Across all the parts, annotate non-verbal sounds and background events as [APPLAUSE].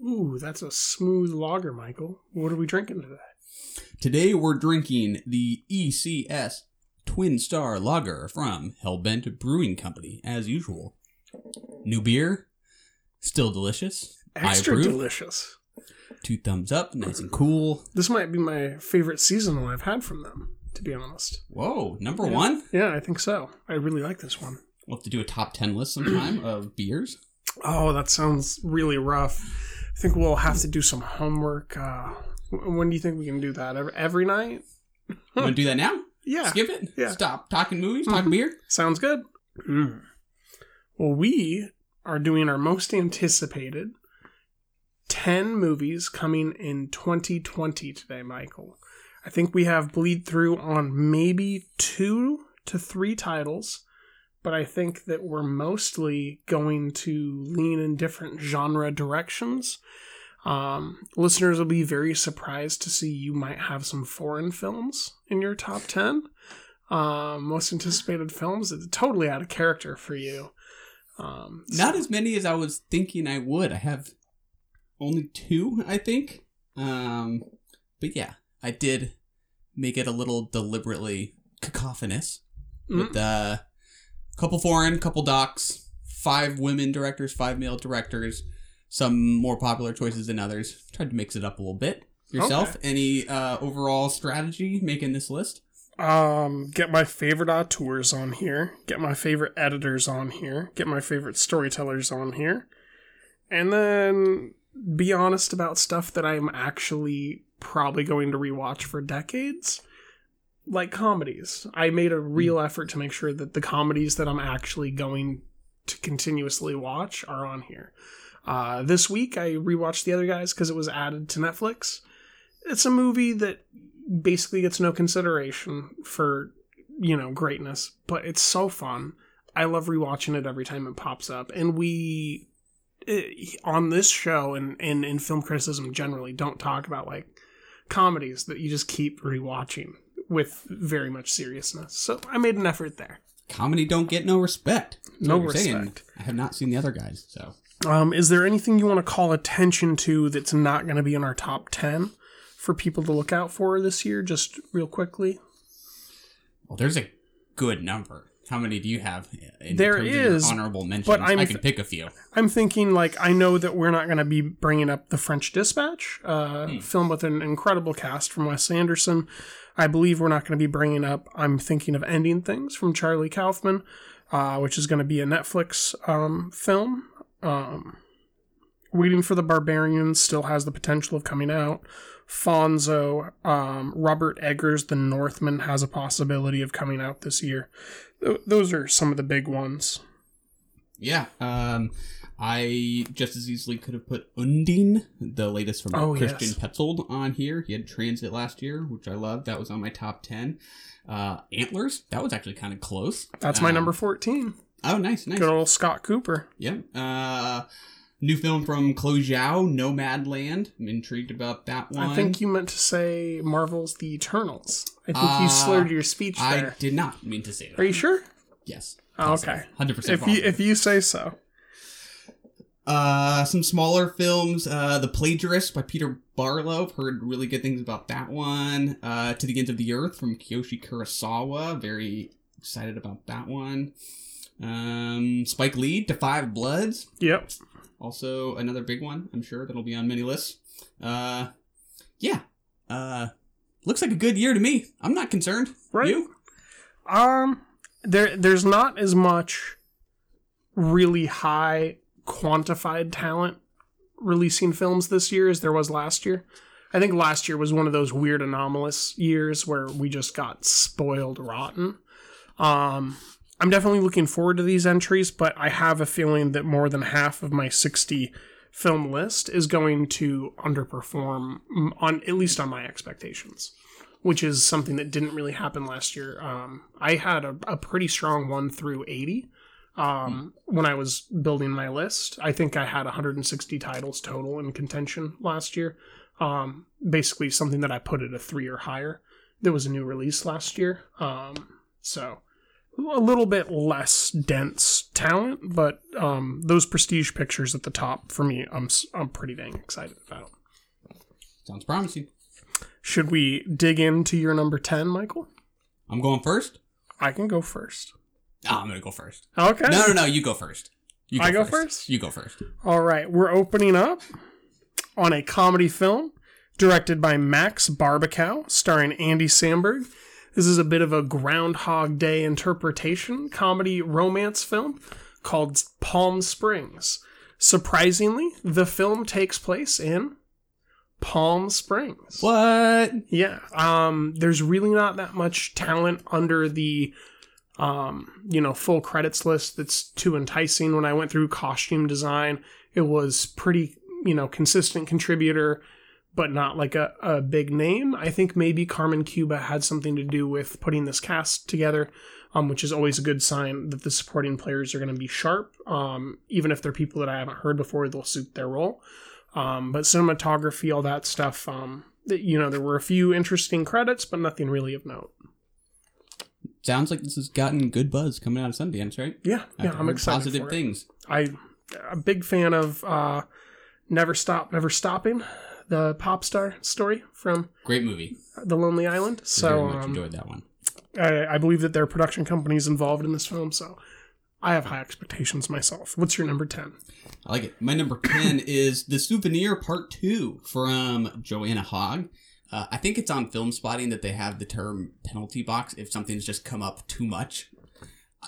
Ooh, that's a smooth lager, Michael. What are we drinking today? Today we're drinking the ECS Twin Star Lager from Hellbent Brewing Company, as usual. New beer, still delicious. Extra delicious. Two thumbs up, nice and cool. This might be my favorite seasonal I've had from them, to be honest. Whoa, number Yeah. one? Yeah, I think so. I really like this one. We'll have to do a top 10 list sometime of beers. Oh, that sounds really rough. I think we'll have to do some homework. Uh, when do you think we can do that? Every, every night? Want to do that now? Yeah. Skip it? Yeah. Stop talking movies, talk beer? Sounds good. Mm. Well, we are doing our most anticipated 10 movies coming in 2020 today, Michael. I think we have bleed through on maybe two to three titles, but I think that we're mostly going to lean in different genre directions. Um, listeners will be very surprised to see you might have some foreign films in your top 10 um, most anticipated films. It's totally out of character for you. Um, Not as many as I was thinking I would. I have only two, I think. Um, but yeah, I did make it a little deliberately cacophonous with a couple foreign, couple docs, five women directors, five male directors, some more popular choices than others. Tried to mix it up a little bit. Yourself, any uh, overall strategy making this list? um, get my favorite auteurs on here. Get my favorite editors on here. Get my favorite storytellers on here, and then be honest about stuff that I'm actually probably going to rewatch for decades. Like comedies. I made a real effort to make sure that the comedies that I'm actually going to continuously watch are on here. Uh, this week I rewatched The Other Guys because it was added to Netflix. It's a movie that basically gets no consideration for, you know, greatness, but it's so fun. I love rewatching it every time it pops up. And we, eh, on this show and, and in film criticism generally, don't talk about like comedies that you just keep rewatching with very much seriousness. So I made an effort there. Comedy don't get no respect. No you're saying. respect. I have not seen the other guys, so Um, is there anything you want to call attention to that's not going to be in our top 10 for people to look out for this year, just real quickly? well, there's a good number. How many do you have? In There your honorable mentions. but I'm I can pick a few. I'm thinking, like, I know that we're not going to be bringing up The French Dispatch, uh, Hmm. film with an incredible cast from Wes Anderson. I believe we're not going to be bringing up I'm Thinking of Ending Things from Charlie Kaufman, uh, which is going to be a Netflix um, film. Um, Waiting for the Barbarians still has the potential of coming out. Fonzo, um, Robert Eggers' The Northman has a possibility of coming out this year. Th- those are some of the big ones. Yeah. Um, I just as easily could have put Undine, the latest from Oh, Christian yes. Petzold, on here. He had Transit last year, which I loved. That was on my top ten. Uh, Antlers, that was actually kind of close. That's my Um, number 14. Oh, nice, nice. Good old Scott Cooper. Yep. Uh, new film from Chloe Zhao, Nomadland. I'm intrigued about that one. I think you meant to say Marvel's The Eternals. I think Uh, you slurred your speech there. I did not mean to say that. Are you sure? Yes. Oh, okay. Hundred percent. If you if you say so. Uh, some smaller films. Uh, The Plagiarist by Peter Parlow. I've heard really good things about that one. Uh, To the Ends of the Earth from Kiyoshi Kurosawa. Very excited about that one. Um, Spike Lee, Da Five Bloods. Yep. Also another big one. I'm sure that'll be on many lists. Uh, yeah. Uh, looks like a good year to me. I'm not concerned. Right. You? Um there there's not as much really high quantified talent releasing films this year as there was last year. I think last year was one of those weird anomalous years where we just got spoiled rotten. Um I'm definitely looking forward to these entries, but I have a feeling that more than half of my 60 film list is going to underperform on at least on my expectations, which is something that didn't really happen last year. Um, I had a, a pretty strong one through eighty um, when I was building my list. I think I had 160 titles total in contention last year. Um, basically, something that I put at a three or higher. There was a new release last year, um, so a little bit less dense talent, but um, those prestige pictures at the top for me, I'm I'm pretty dang excited about. Sounds promising. Should we dig into your number ten, Michael? I'm going first. I can go first. Oh, I'm gonna go first. Okay. No, no, no. You go first. You I go first? You go first. All right, we're opening up on a comedy film directed by Max Barbakow, starring Andy Samberg. This is a bit of a Groundhog Day interpretation comedy romance film called Palm Springs. Surprisingly, the film takes place in Palm Springs. What? Yeah. Um, there's really not that much talent under the um, you know, full credits list that's too enticing. When I went through costume design, it was pretty, you know, consistent contributor, but not like a, a big name. I think maybe Carmen Cuba had something to do with putting this cast together, um, which is always a good sign that the supporting players are going to be sharp. Um, even if they're people that I haven't heard before, they'll suit their role. Um, but cinematography, all that stuff, um, that, you know, there were a few interesting credits, but nothing really of note. Sounds like this has gotten good buzz coming out of Sundance, right? Yeah, yeah, I've I'm excited Positive for it. things. I a big fan of uh, Never Stop, Never Stopping, the pop star story from Great movie. The Lonely Island. So much um, enjoyed that one. I, I believe that their production companies involved in this film. So I have high expectations myself. What's your number ten? I like it. My number 10 is The Souvenir Part 2 from Joanna Hogg. Uh, I think it's on Filmspotting that they have the term penalty box if something's just come up too much.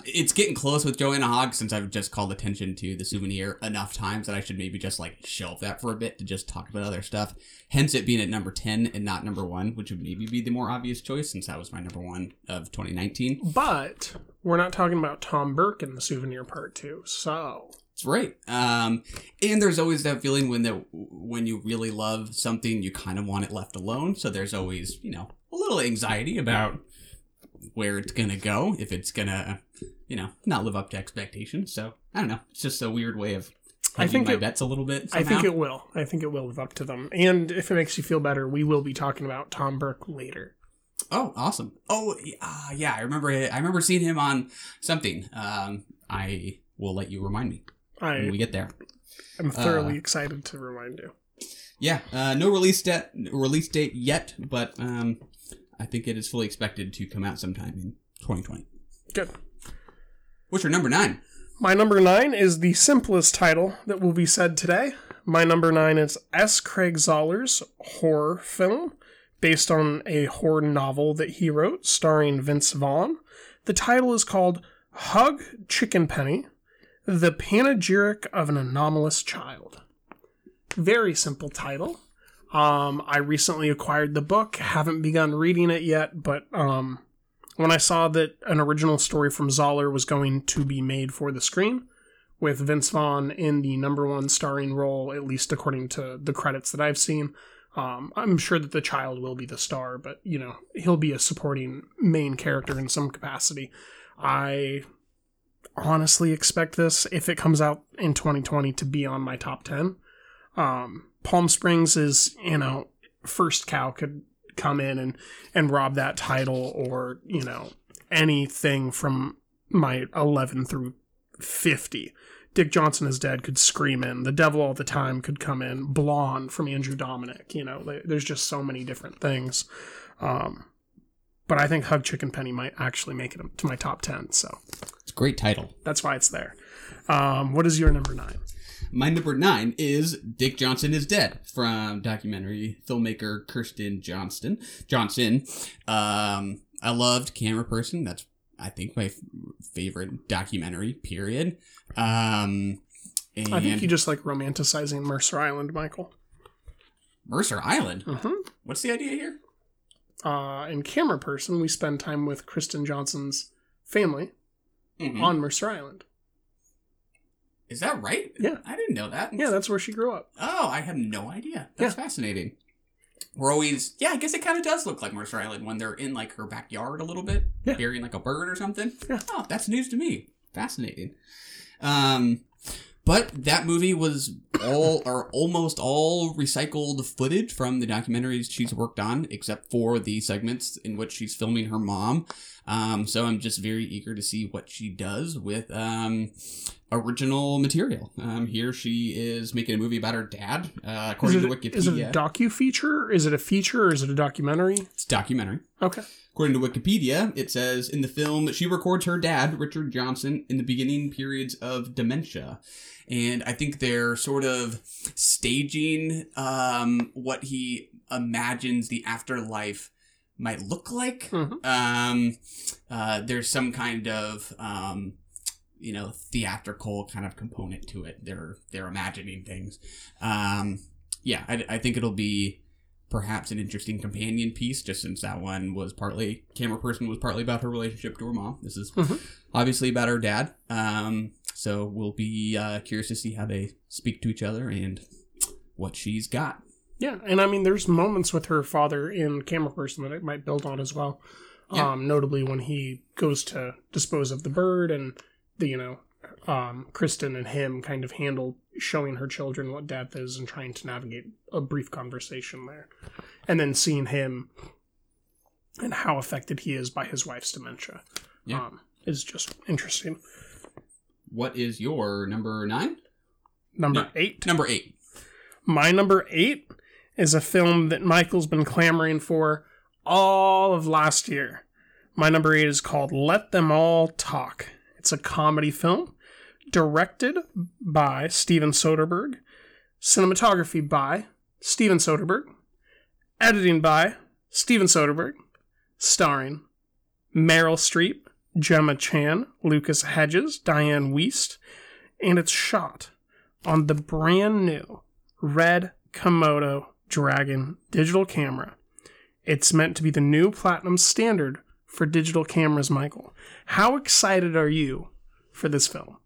It's getting close with Joanna Hogg since I've just called attention to the souvenir enough times that I should maybe just like shelve that for a bit to just talk about other stuff. Hence it being at number 10 and not number 1, which would maybe be the more obvious choice since that was my number 1 of 2019. But we're not talking about Tom Burke in the Souvenir Part Two. So It's right. Um, and there's always that feeling when that when you really love something, you kind of want it left alone. So there's always you know a little anxiety about where it's gonna go, if it's gonna you know not live up to expectations. So I don't know. It's just a weird way of I think my it- bets a little bit. I think it will. I think it will live up to them. And if it makes you feel better, we will be talking about Tom Burke later. Oh, awesome. Oh, uh, yeah. I remember. it- I remember seeing him on something. Um, I will let you remind me when we get there. I'm thoroughly uh, excited to remind you. Yeah, uh, no release date release date yet, but um, I think it is fully expected to come out sometime in 2020. Good. What's your number nine? My number nine is the simplest title that will be said today. My number nine is S. Craig Zahler's horror film, based on a horror novel that he wrote, starring Vince Vaughn. The title is called Hug Chicken Penny The Panegyric of an Anomalous Child. Very simple title. Um, I recently acquired the book, haven't begun reading it yet, but um, when I saw that an original story from Zahler was going to be made for the screen, with Vince Vaughn in the number one starring role, at least according to the credits that I've seen. Um, I'm sure that the child will be the star, but you know he'll be a supporting main character in some capacity. I honestly expect this, if it comes out in 2020, to be on my top 10. Um, Palm Springs is, you know, first cow could come in and and rob that title, or you know anything from my 11 through 50. Dick Johnson is dead could scream in. The Devil All the Time could come in. Blonde from Andrew Dominik. You know, there's just so many different things. Um, but I think Hug Chicken Penny might actually make it to my top 10. So great title. that's why it's there. Um, what is your number nine? My number nine is Dick Johnson is Dead from documentary filmmaker Kirsten Johnston. Johnson. Um, I loved Camera Person. That's I think my f- favorite documentary. Period. Um, and I think you just like romanticizing Mercer Island, Michael. Mercer Island. hmm What's the idea here? Uh, in Camera Person, we spend time with Kristen Johnson's family Mhm. on Mercer Island. Is that right? Yeah. I didn't know that. Yeah, that's where she grew up. Oh, I have no idea. That's fascinating. We're always, yeah, I guess it kind of does look like Mercer Island when they're in like her backyard a little bit, Yeah. burying like a bird or something. Yeah. Oh, that's news to me. Fascinating. Um, but that movie was all or almost all recycled footage from the documentaries she's worked on, except for the segments in which she's filming her mom. Um, so I'm just very eager to see what she does with um, original material. Um, here she is making a movie about her dad, uh, according it, to Wikipedia. is it a docu feature? Is it a feature or is it a documentary? it's a documentary. Okay. According to Wikipedia, it says in the film she records her dad, Richard Johnson, in the beginning periods of dementia. And I think they're sort of staging um, what he imagines the afterlife might look like. Mhm. Um, uh, there's some kind of um, you know theatrical kind of component to it. They're they're imagining things. Um, yeah, I, I think it'll be perhaps an interesting companion piece, just since that one was partly camera person was partly about her relationship to her mom. This is Mhm. obviously about her dad. Um, so we'll be uh, curious to see how they speak to each other and what she's got. Yeah, and I mean, there's moments with her father in Camera Person that it might build on as well. Yeah. Um, notably when he goes to dispose of the bird, and the you know, um, Kristen and him kind of handle showing her children what death is and trying to navigate a brief conversation there, and then seeing him and how affected he is by his wife's dementia. Yeah. Um, is just interesting. What is your number nine? Number Yeah. eight. Number eight. My number eight is a film that Michael's been clamoring for all of last year. My number eight is called Let Them All Talk. It's a comedy film directed by Steven Soderbergh, cinematography by Steven Soderbergh, editing by Steven Soderbergh, starring Meryl Streep, Gemma Chan, Lucas Hedges, Dianne Wiest, and it's shot on the brand new Red Komodo Dragon digital camera. It's meant to be the new platinum standard for digital cameras, Michael. How excited are you for this film?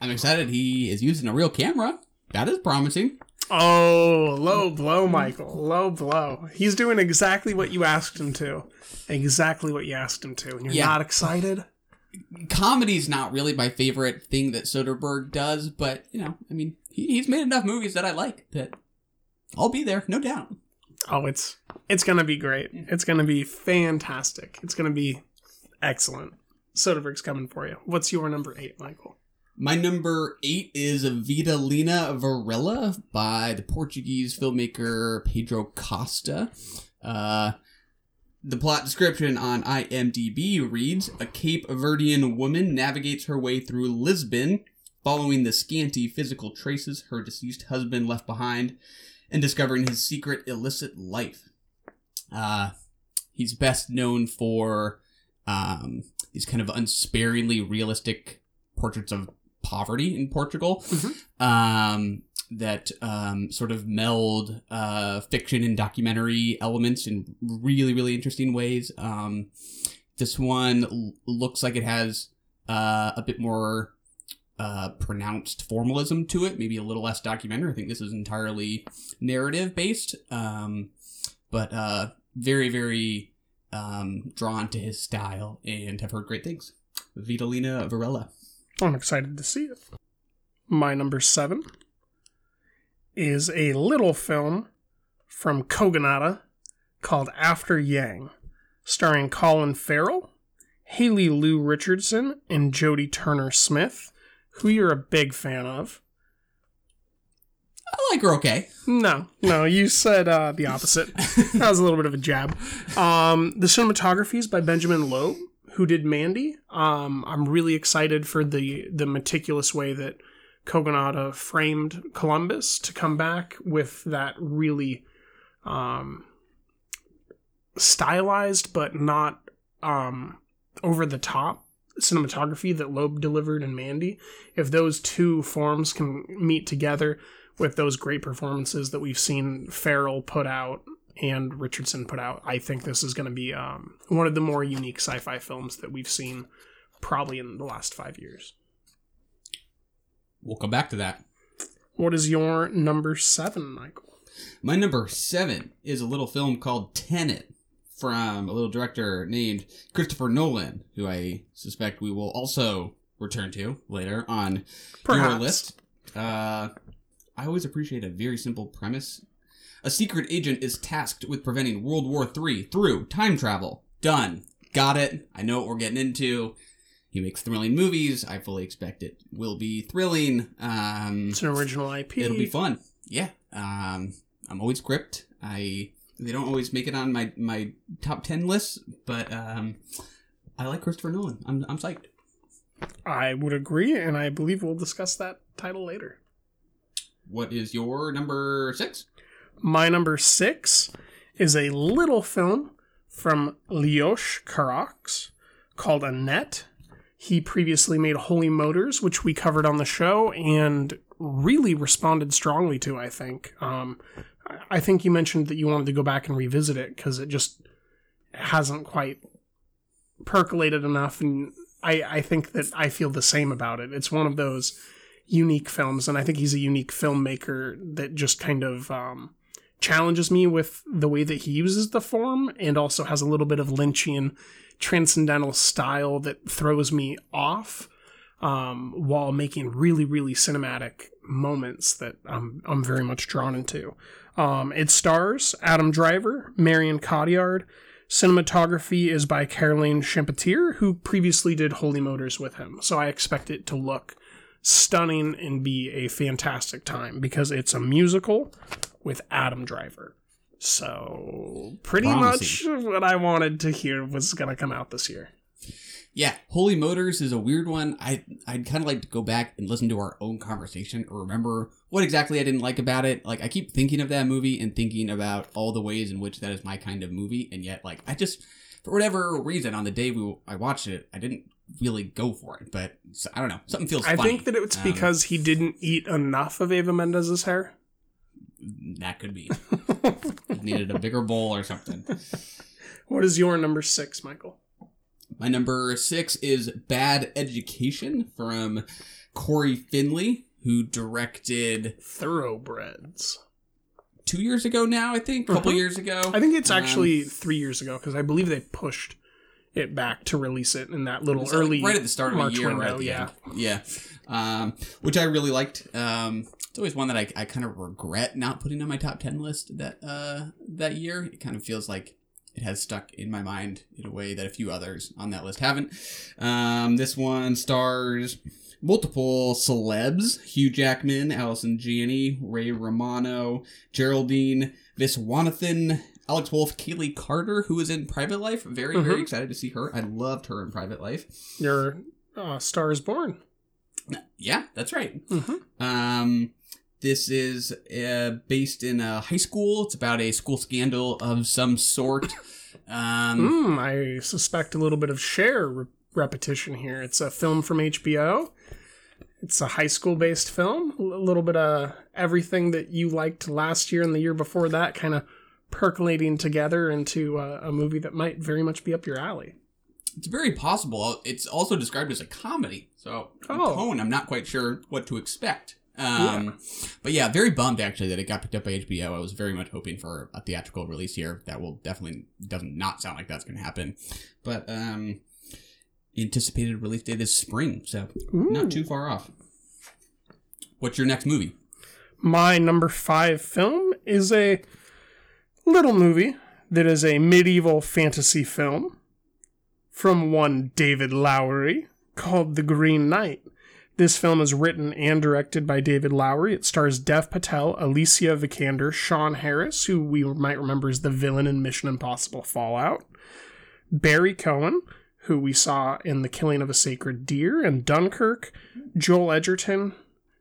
I'm excited he is using a real camera. That is promising. Oh, low blow, Michael. Low blow. He's doing exactly what you asked him to. Exactly what you asked him to. And you're Yeah. not excited? Comedy's not really my favorite thing that Soderbergh does, but you know, I mean, he, he's made enough movies that I like that I'll be there, no doubt. Oh, it's it's gonna be great. It's gonna be fantastic. It's gonna be excellent. Soderbergh's coming for you. What's your number eight, Michael? My number eight is Vitalina Varela by the Portuguese filmmaker Pedro Costa. Uh, the plot description on IMDb reads A Cape Verdean woman navigates her way through Lisbon, following the scanty physical traces her deceased husband left behind, and discovering his secret illicit life. Uh, he's best known for um, these kind of unsparingly realistic portraits of poverty in Portugal um, that um, sort of meld uh, fiction and documentary elements in really, really interesting ways. Um, this one l- looks like it has uh, a bit more uh, pronounced formalism to it, maybe a little less documentary. I think this is entirely narrative based, um, but uh, very, very um, drawn to his style and have heard great things. Vitalina Varela. I'm excited to see it. My number seven is a little film from Kogonada called After Yang, starring Colin Farrell, Haley Lu Richardson, and Jodie Turner Smith, who you're a big fan of. I like her okay. No, no, you said uh, the opposite. [LAUGHS] that was a little bit of a jab. Um, the cinematography is by Benjamin Loeb, who did Mandy. Um, I'm really excited for the the meticulous way that Kogonada framed Columbus to come back with that really um, stylized but not um, over the top cinematography that Loeb delivered in Mandy. If those two forms can meet together with those great performances that we've seen Farrell put out and Richardson put out, I think this is going to be um, one of the more unique sci-fi films that we've seen probably in the last five years. We'll come back to that. What is your number seven, Michael? My number seven is a little film called Tenet from a little director named Christopher Nolan, who I suspect we will also return to later on your list. Uh, I always appreciate a very simple premise. A secret agent is tasked with preventing World War III through time travel. Done. Got it. I know what we're getting into. He makes thrilling movies. I fully expect it will be thrilling. Um, It's an original IP. It'll be fun. Yeah. Um, I'm always gripped. I they don't always make it on my my top ten lists, but um, I like Christopher Nolan. I'm I'm psyched. I would agree, and I believe we'll discuss that title later. What is your number six? My number six is a little film from Leos Carax called Annette. He previously made Holy Motors, which we covered on the show and really responded strongly to, I think. Um, I- think you mentioned that you wanted to go back and revisit it because it just hasn't quite percolated enough. And I, I think that I feel the same about it. It's one of those unique films, and I think he's a unique filmmaker that just kind of um, challenges me with the way that he uses the form and also has a little bit of Lynchian transcendental style that throws me off um, while making really, really cinematic moments that I'm, I'm very much drawn into. Um, it stars Adam Driver, Marion Cotillard. Cinematography is by Caroline Champetier, who previously did Holy Motors with him. So I expect it to look stunning and be a fantastic time because it's a musical with Adam Driver. So pretty Promising. much what I wanted to hear was going to come out this year. Yeah, Holy Motors is a weird one. I I'd kind of like to go back and listen to our own conversation or remember what exactly I didn't like about it. Like I keep thinking of that movie and thinking about all the ways in which that is my kind of movie, and yet like I just for whatever reason on the day we I watched it, I didn't really go for it. But so, I don't know, something feels. I funny. think that it's Um, because he didn't eat enough of Eva Mendes's hair. that could be [LAUGHS] needed a bigger bowl or something. What is your number six, Michael? My number six is Bad Education from Cory Finley, who directed Thoroughbreds. two years ago now, I think, a couple Mhm. years ago. I think it's Um, actually three years ago because I believe they pushed it back to release it in that little like, early right at the start of March year, window. right? yeah, end. yeah, um, which I really liked. Um, it's always one that I, I kind of regret not putting on my top ten list that uh, that year. It kind of feels like it has stuck in my mind in a way that a few others on that list haven't. Um, this one stars multiple celebs: Hugh Jackman, Allison Janney, Ray Romano, Geraldine Viswanathan. Alex Wolff, Kayli Carter, who is in Private Life. Very, very Mhm. excited to see her. I loved her in Private Life. your uh, Star is Born. Yeah, that's right. Mhm. Um, this is uh, based in a high school. It's about a school scandal of some sort. [LAUGHS] Um, Mm, I suspect a little bit of share re- repetition here. It's a film from HBO. It's a high school based film. A little bit of everything that you liked last year and the year before that kind of percolating together into uh, a movie that might very much be up your alley. It's very possible. It's also described as a comedy. So, Oh. tone, I'm not quite sure what to expect. Um, But yeah, very bummed actually that it got picked up by HBO. I was very much hoping for a theatrical release here. That will definitely doesn't not sound like that's going to happen. But um, anticipated release date is spring, so not too far off. What's your next movie? My number five film is a little movie that is a medieval fantasy film from one David Lowery called The Green Knight. This film is written and directed by David Lowery. It stars Dev Patel, Alicia Vikander, Sean Harris, who we might remember as the villain in Mission Impossible Fallout, Barry Keoghan, who we saw in The Killing of a Sacred Deer and Dunkirk, Joel Edgerton,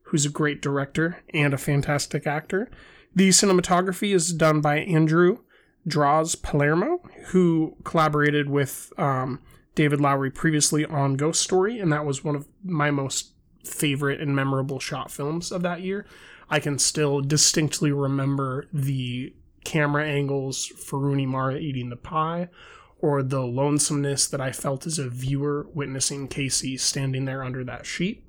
who's a great director and a fantastic actor. The cinematography is done by Andrew Droz Palermo, who collaborated with um, David Lowery previously on Ghost Story, and that was one of my most favorite and memorable shot films of that year. I can still distinctly remember the camera angles for Rooney Mara eating the pie, or the lonesomeness that I felt as a viewer witnessing Casey standing there under that sheet.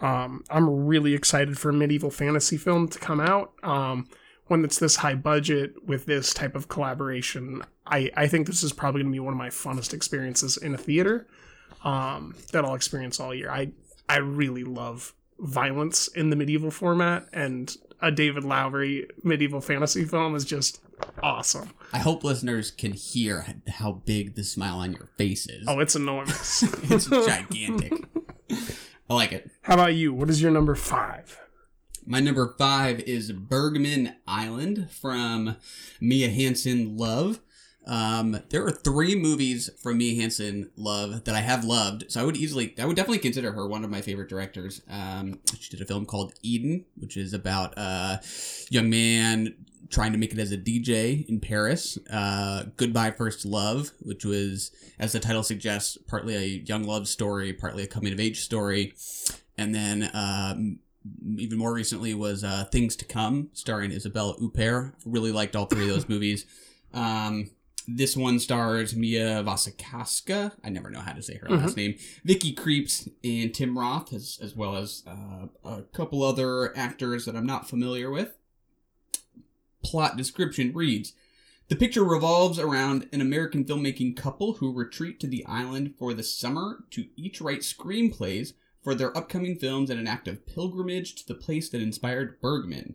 Um, I'm really excited for a medieval fantasy film to come out. Um, one that's this high budget with this type of collaboration. I, I think this is probably going to be one of my funnest experiences in a theater um, that I'll experience all year. I I really love violence in the medieval format, and a David Lowery medieval fantasy film is just awesome. I hope listeners can hear how big the smile on your face is. Oh, it's [LAUGHS] enormous. it's [LAUGHS] gigantic. I like it. How about you? What is your number five? My number five is Bergman Island from Mia Hansen Love. Um, there are three movies from Mia Hansen Love that I have loved, so I would easily, I would definitely consider her one of my favorite directors. Um, she did a film called Eden, which is about a young man trying to make it as a DJ in Paris. Uh, Goodbye First Love, which was, as the title suggests, partly a young love story, partly a coming of age story, and then um, even more recently was uh, Things to Come, starring Isabelle Huppert. Really liked all three of those [LAUGHS] movies. Um, this one stars Mia Wasikowska. I never know how to say her last name. Vicky Krieps and Tim Roth, as, as well as uh, a couple other actors that I'm not familiar with. Plot description reads The picture revolves around an American filmmaking couple who retreat to the island for the summer to each write screenplays for their upcoming films in an act of pilgrimage to the place that inspired Bergman.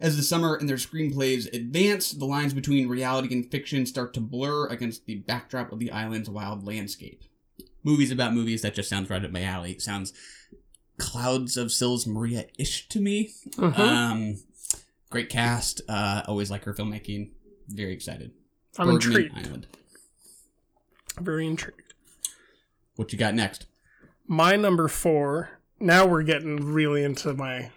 As the summer and their screenplays advance, the lines between reality and fiction start to blur against the backdrop of the island's wild landscape. Movies about movies, that just sounds right up my alley. It sounds Clouds of Sils Maria ish to me. Mhm. Um, great cast. Uh, always like her filmmaking. Very excited. I'm Bergman intrigued. Island. Very intrigued. What you got next? My number four. Now we're getting really into my.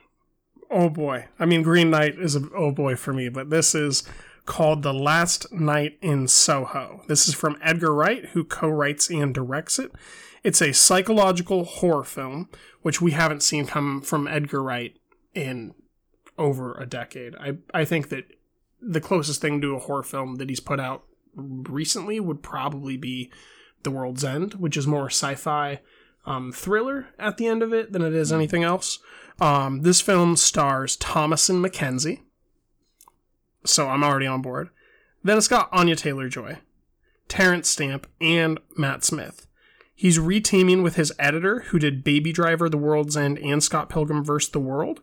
Oh boy. I mean, Green Knight is a oh boy for me, but this is called The Last Night in Soho. This is from Edgar Wright, who co writes and directs it. It's a psychological horror film, which we haven't seen come from Edgar Wright in over a decade. I, I think that the closest thing to a horror film that he's put out recently would probably be The World's End, which is more sci fi um, thriller at the end of it than it is anything else. Um, this film stars Thomasin McKenzie, so I'm already on board. Then it's got Anya Taylor Joy, Terence Stamp, and Matt Smith. He's reteaming with his editor, who did Baby Driver, The World's End, and Scott Pilgrim vs. the World,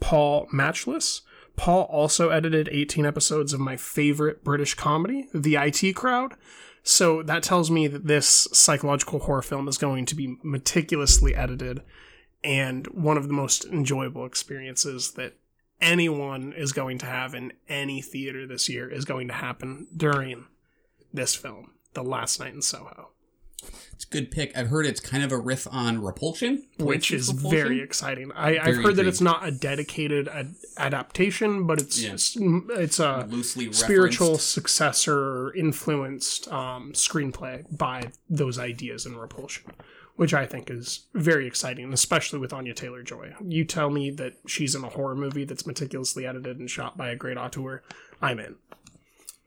Paul Machliss. Paul also edited 18 episodes of my favorite British comedy, The IT Crowd. So that tells me that this psychological horror film is going to be meticulously edited and one of the most enjoyable experiences that anyone is going to have in any theater this year is going to happen during this film, The Last Night in Soho, It's a good pick. I've heard it's kind of a riff on Repulsion, which is Repulsion. very exciting. I, I've Very heard that it's not a dedicated ad- adaptation, but it's Yeah. it's, it's a loosely spiritual referenced. successor influenced um, screenplay by those ideas in Repulsion, which I think is very exciting, especially with Anya Taylor Joy. You tell me that she's in a horror movie that's meticulously edited and shot by a great auteur, I'm in.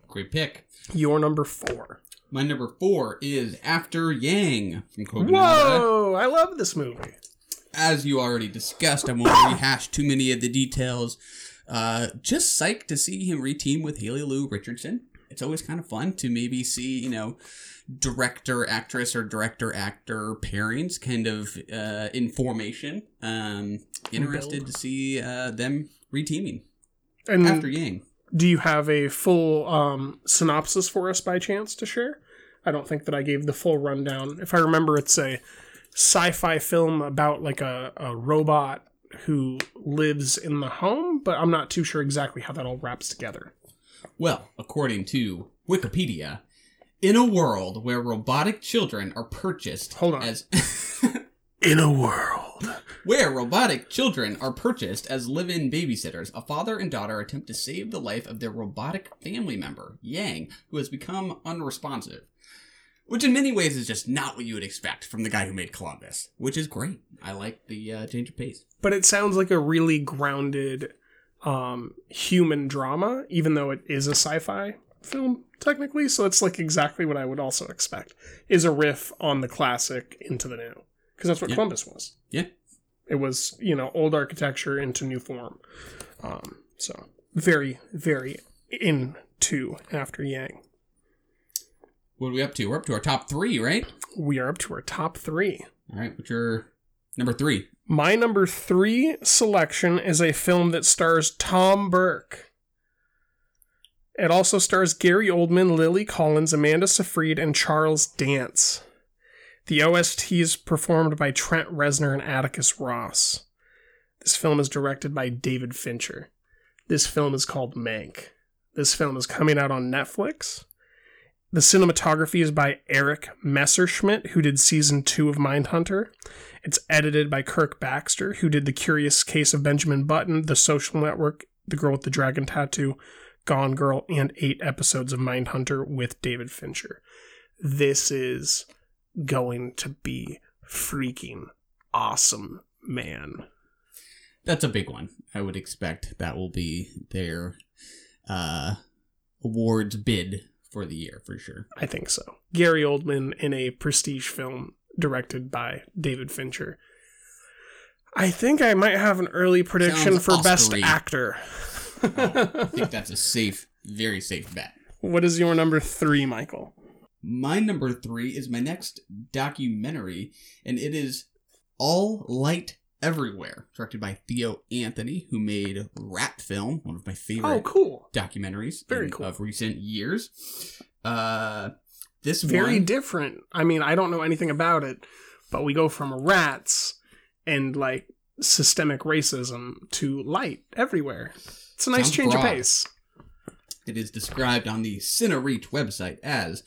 Great pick. Your number four. My number four is After Yang from Kogonada. Whoa! I love this movie. As you already discussed, I won't rehash too many of the details. Uh, just psyched to see him reteam with Haley Lu Richardson. It's always kind of fun to maybe see, you know, director actress or director actor pairings kind of uh, in formation. Um, interested to see uh, them reteaming And after Yang. do you have a full um, synopsis for us by chance to share? I don't think that I gave the full rundown. If I remember, it's a sci-fi film about like a, a robot who lives in the home, but I'm not too sure exactly how that all wraps together. Well, according to Wikipedia, in a world where robotic children are purchased Hold on. as [LAUGHS] In a world. where robotic children are purchased as live-in babysitters, a father and daughter attempt to save the life of their robotic family member, Yang, who has become unresponsive. Which in many ways is just not what you would expect from the guy who made Columbus, which is great. I like the uh, change of pace. But it sounds like a really grounded um, human drama, even though it is a sci-fi film technically. So it's like exactly what I would also expect is a riff on the classic Into the New, because that's what Yeah. Columbus was. Yeah. It was, you know, old architecture into new form. Um, so very, very into After Yang. What are we up to? We're up to our top three, right? We are up to our top three. All right. What's your number three? My number three selection is a film that stars Tom Burke. It also stars Gary Oldman, Lily Collins, Amanda Seyfried, and Charles Dance. The OST is performed by Trent Reznor and Atticus Ross. This film is directed by David Fincher. This film is called Mank. This film is coming out on Netflix. The cinematography is by Eric Messerschmidt, who did season two of Mindhunter. It's edited by Kirk Baxter, who did The Curious Case of Benjamin Button, The Social Network, The Girl with the Dragon Tattoo, Gone Girl, and eight episodes of Mindhunter with David Fincher. This is going to be freaking awesome, man. That's a big one. I would expect that will be their uh, awards bid for the year for sure. I think so. Gary Oldman in a prestige film directed by David Fincher. I think I might have an early prediction Sounds for best Oscar-y. Actor. I think [LAUGHS] that's a safe, very safe bet. what is your number three, Michael? My number three is my next documentary, and it is All Light Everywhere, directed by Theo Anthony, who made Rat Film, one of my favorite Oh, cool. documentaries Very in- cool. of recent years. Uh, this Very one, different. I mean, I don't know anything about it, but we go from rats and like systemic racism to light everywhere. It's a nice Sounds change broad. of pace. It is described on the CineReach website as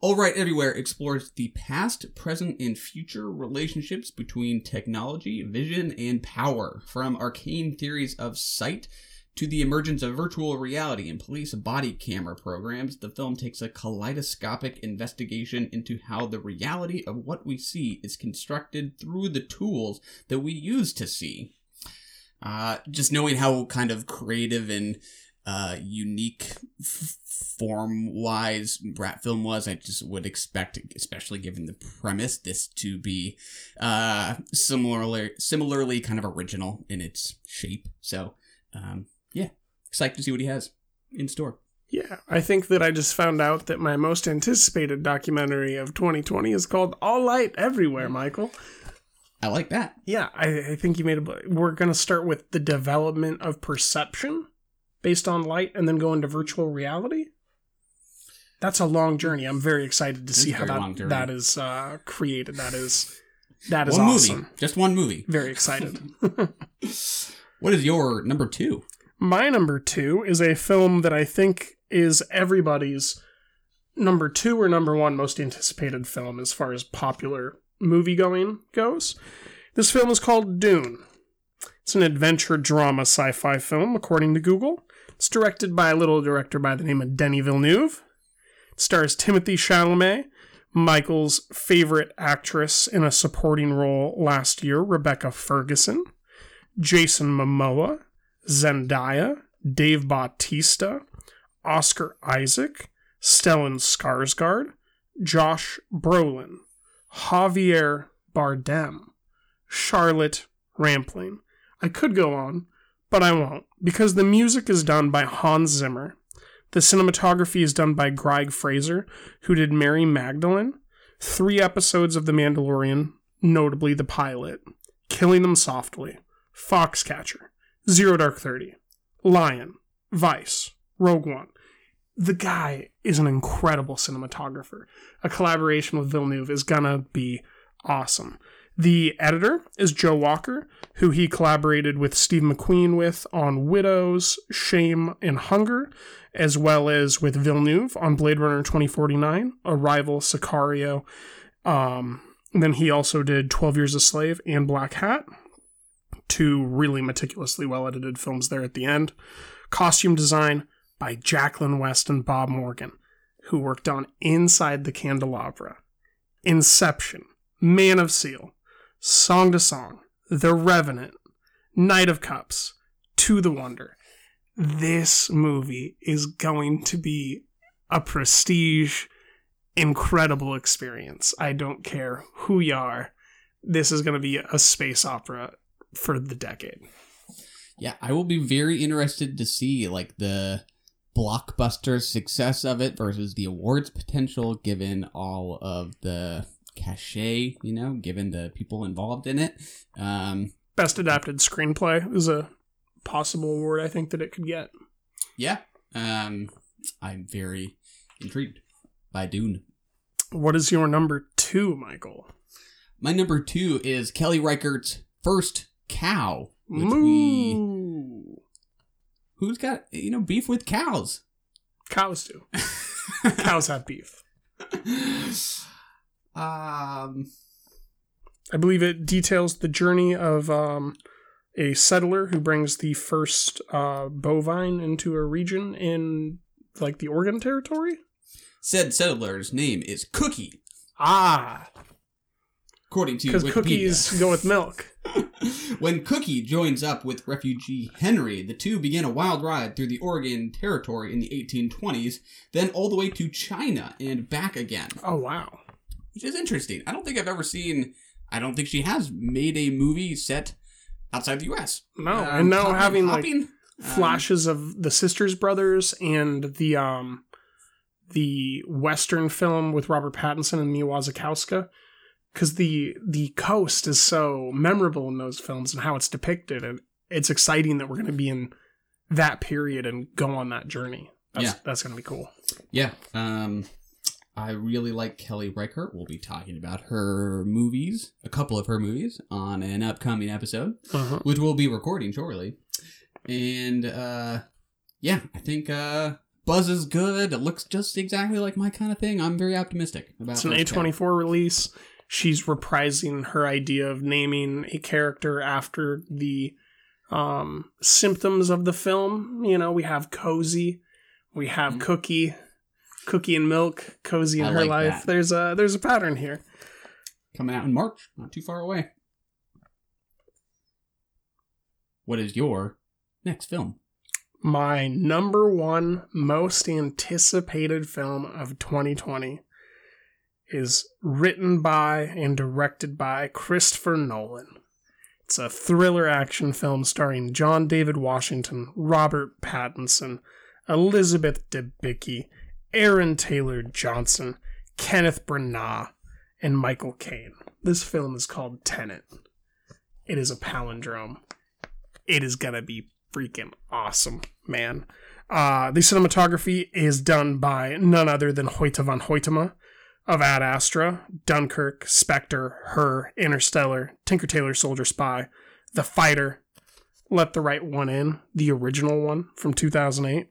All Right Everywhere explores the past, present, and future relationships between technology, vision, and power, from arcane theories of sight to the emergence of virtual reality and police body camera programs. The film takes a kaleidoscopic investigation into how the reality of what we see is constructed through the tools that we use to see. Uh, just knowing how kind of creative and uh, unique f- form wise Rat Film was, I just would expect, especially given the premise, this to be uh, similarly similarly kind of original in its shape. So, um, yeah, excited to see what he has in store. Yeah, I think that I just found out that my most anticipated documentary of 2020 is called All Light Everywhere, Michael. I like that. Yeah, I, I think you made a. We're going to start with the development of perception based on light and then go into virtual reality. That's a long journey. I'm very excited to see how that, that is uh, created. That is that is one awesome. movie, just one movie. Very excited. [LAUGHS] [LAUGHS] What is your number two? My number two is a film that I think is everybody's number two or number one most anticipated film as far as popular movie going goes. This film is called Dune. It's an adventure drama sci fi film, according to Google. It's directed by a little director by the name of Denis Villeneuve. It stars Timothée Chalamet, Michael's favorite actress in a supporting role last year, Rebecca Ferguson, Jason Momoa, Zendaya, Dave Bautista, Oscar Isaac, Stellan Skarsgård, Josh Brolin, Javier Bardem, Charlotte Rampling. I could go on, but I won't, because the music is done by Hans Zimmer. The cinematography is done by Greig Fraser, who did Mary Magdalene, three episodes of The Mandalorian, notably the pilot, Killing Them Softly, Foxcatcher, Zero Dark Thirty, Lion, Vice, Rogue One. The guy is an incredible cinematographer. A collaboration with Villeneuve is gonna be awesome. The editor is Joe Walker, who he collaborated with Steve McQueen with on Widows, Shame, and Hunger, as well as with Villeneuve on Blade Runner 2049, Arrival, Sicario. Um, then he also did 12 Years a Slave and Black Hat two really meticulously well edited films there at the end. Costume design by Jacqueline West and Bob Morgan, who worked on Inside the Candelabra, Inception, Man of Steel, Song to Song, The Revenant, Knight of Cups, To the Wonder. This movie is going to be a prestige, incredible experience. I don't care who you are. This is going to be a space opera for the decade. Yeah, I will be very interested to see like the blockbuster success of it versus the awards potential given all of the cachet, you know, given the people involved in it. Um Best adapted screenplay is a possible award I think that it could get. yeah, um I'm very intrigued by Dune. What is your number two, Michael? My number 2 is Kelly Reichardt's First Cow, which we Moo. Who's got, you know, beef with cows. Cows do. [LAUGHS] Cows have beef. um I believe it details the journey of um, a settler who brings the first uh, bovine into a region in like the Oregon Territory. said settler's name is Cookie, Ah, according to because cookies go with milk. [LAUGHS] when Cookie joins up with refugee Henry, the two begin a wild ride through the Oregon Territory in the 1820s, then all the way to China and back again, Oh wow. which is interesting. I don't think I've ever seen. I don't think she has made a movie set outside the U.S. No, Um, and now hopping- having like hopping, um, flashes of the Sisters Brothers and the um the Western film with Robert Pattinson and Mia Wasikowska. Because the the coast is so memorable in those films and how it's depicted, and it's exciting that we're going to be in that period and go on that journey. That's, Yeah. that's going to be cool. Yeah. Um, I really like Kelly Reichardt. We'll be talking about her movies, a couple of her movies, on an upcoming episode, Uh-huh. which we'll be recording shortly. And uh, yeah, I think uh, Buzz is good. It looks just exactly like my kind of thing. I'm very optimistic about. It's an A24 release. She's reprising her idea of naming a character after the um, symptoms of the film. You know, we have Cozy, we have Mhm. Cookie, Cookie and Milk, Cozy in I her like life. that. There's a there's a pattern here. coming out in March, not too far away. What is your next film? My number one most anticipated film of 2020 is written by and directed by Christopher Nolan. It's a thriller action film starring John David Washington, Robert Pattinson, Elizabeth Debicki, Aaron Taylor Johnson, Kenneth Branagh, and Michael Caine. This film is called Tenet. It is a palindrome. It is gonna be freaking awesome, man. Uh, the cinematography is done by none other than Hoyte van Hoytema of Ad Astra, Dunkirk, Spectre, Her, Interstellar, Tinker Tailor Soldier Spy, The Fighter, Let the Right One In, the original one from 2008.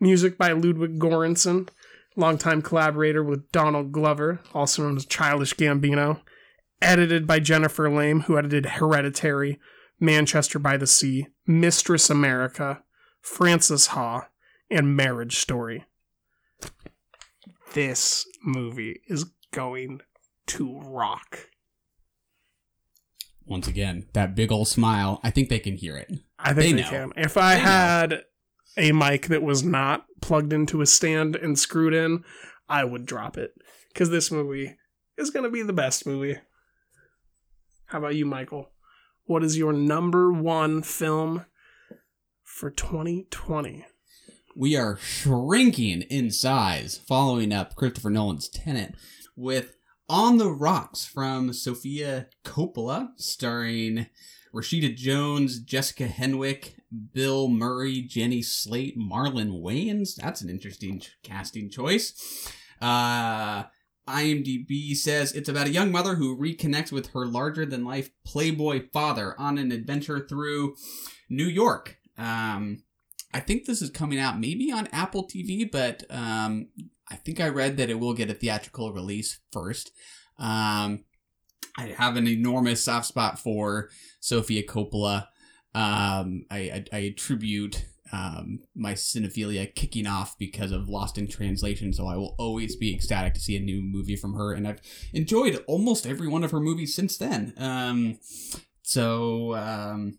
Music by Ludwig Göransson, longtime collaborator with Donald Glover, also known as Childish Gambino. Edited by Jennifer Lame, who edited Hereditary, Manchester by the Sea, Mistress America, Frances Ha, and Marriage Story. This movie is going to rock. Once again, that big old smile. I think they can hear it. I think they, know. can. If I They know. had a mic that was not plugged into a stand and screwed in, I would drop it. Because this movie is going to be the best movie. How about you, Michael? What is your number one film for 2020? We are shrinking in size, following up Christopher Nolan's Tenet with On the Rocks from Sofia Coppola, starring Rashida Jones, Jessica Henwick, Bill Murray, Jenny Slate, Marlon Wayans. That's an interesting casting choice. Uh, IMDb says it's about a young mother who reconnects with her larger than life Playboy father on an adventure through New York. Um, I think this is coming out maybe on Apple TV, but um, I think I read that it will get a theatrical release first. Um, I have an enormous soft spot for Sofia Coppola. Um, I, I, I attribute um, my cinephilia kicking off because of Lost in Translation, so I will always be ecstatic to see a new movie from her, and I've enjoyed almost every one of her movies since then. Um, so um,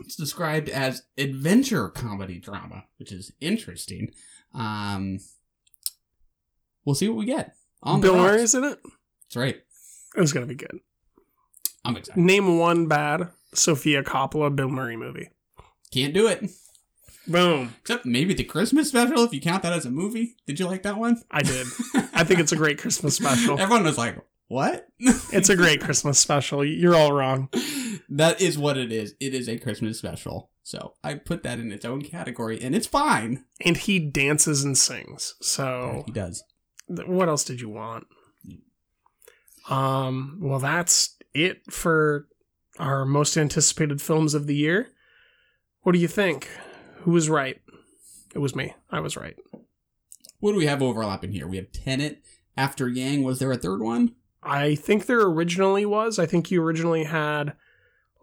it's described as adventure comedy drama, which is interesting. Um, we'll see what we get. On Bill rocks. Murray's in it? That's right. It's going to be good. I'm excited. Name one bad Sofia Coppola Bill Murray movie. Can't do it. Boom. Except maybe the Christmas special, if you count that as a movie. Did you like that one? I did. [LAUGHS] I think it's a great Christmas special. Everyone was like, what? It's a great Christmas special. You're all wrong. [LAUGHS] that is what it is. It is a Christmas special. So I put that in its own category, and it's fine. And he dances and sings. So He does. th- what else did you want? Um, well, that's it for our most anticipated films of the year. What do you think? Who was right? It was me. I was right. What do we have overlapping here? We have Tenet. After Yang, was there a third one? I think there originally was. I think you originally had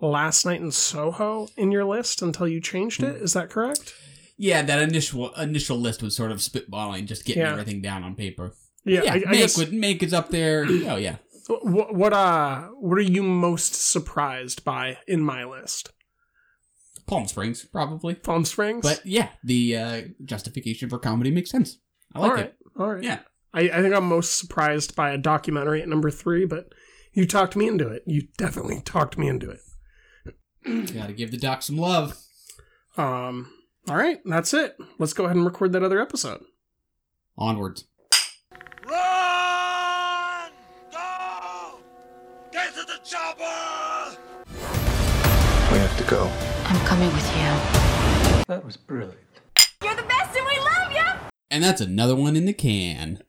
Last Night in Soho in your list until you changed it. Is that correct? Yeah, that initial initial list was sort of spitballing, just getting Yeah. everything down on paper. Yeah, Yeah, I, I make, guess. would, make is up there. [CLEARS THROAT] Oh yeah, What, what uh what are you most surprised by in my list? Palm Springs probably. Palm Springs. But yeah, the uh, justification for comedy makes sense. I like all right, it. all right. Yeah. I, I think I'm most surprised by a documentary at number three, but you talked me into it. You definitely talked me into it. [CLEARS THROAT] Got to give the doc some love. Um. All right, that's it. Let's go ahead and record that other episode. Onwards. Run! Go! Get to the chopper! We have to go. I'm coming with you. That was brilliant. You're the best, and we love you. And that's another one in the can.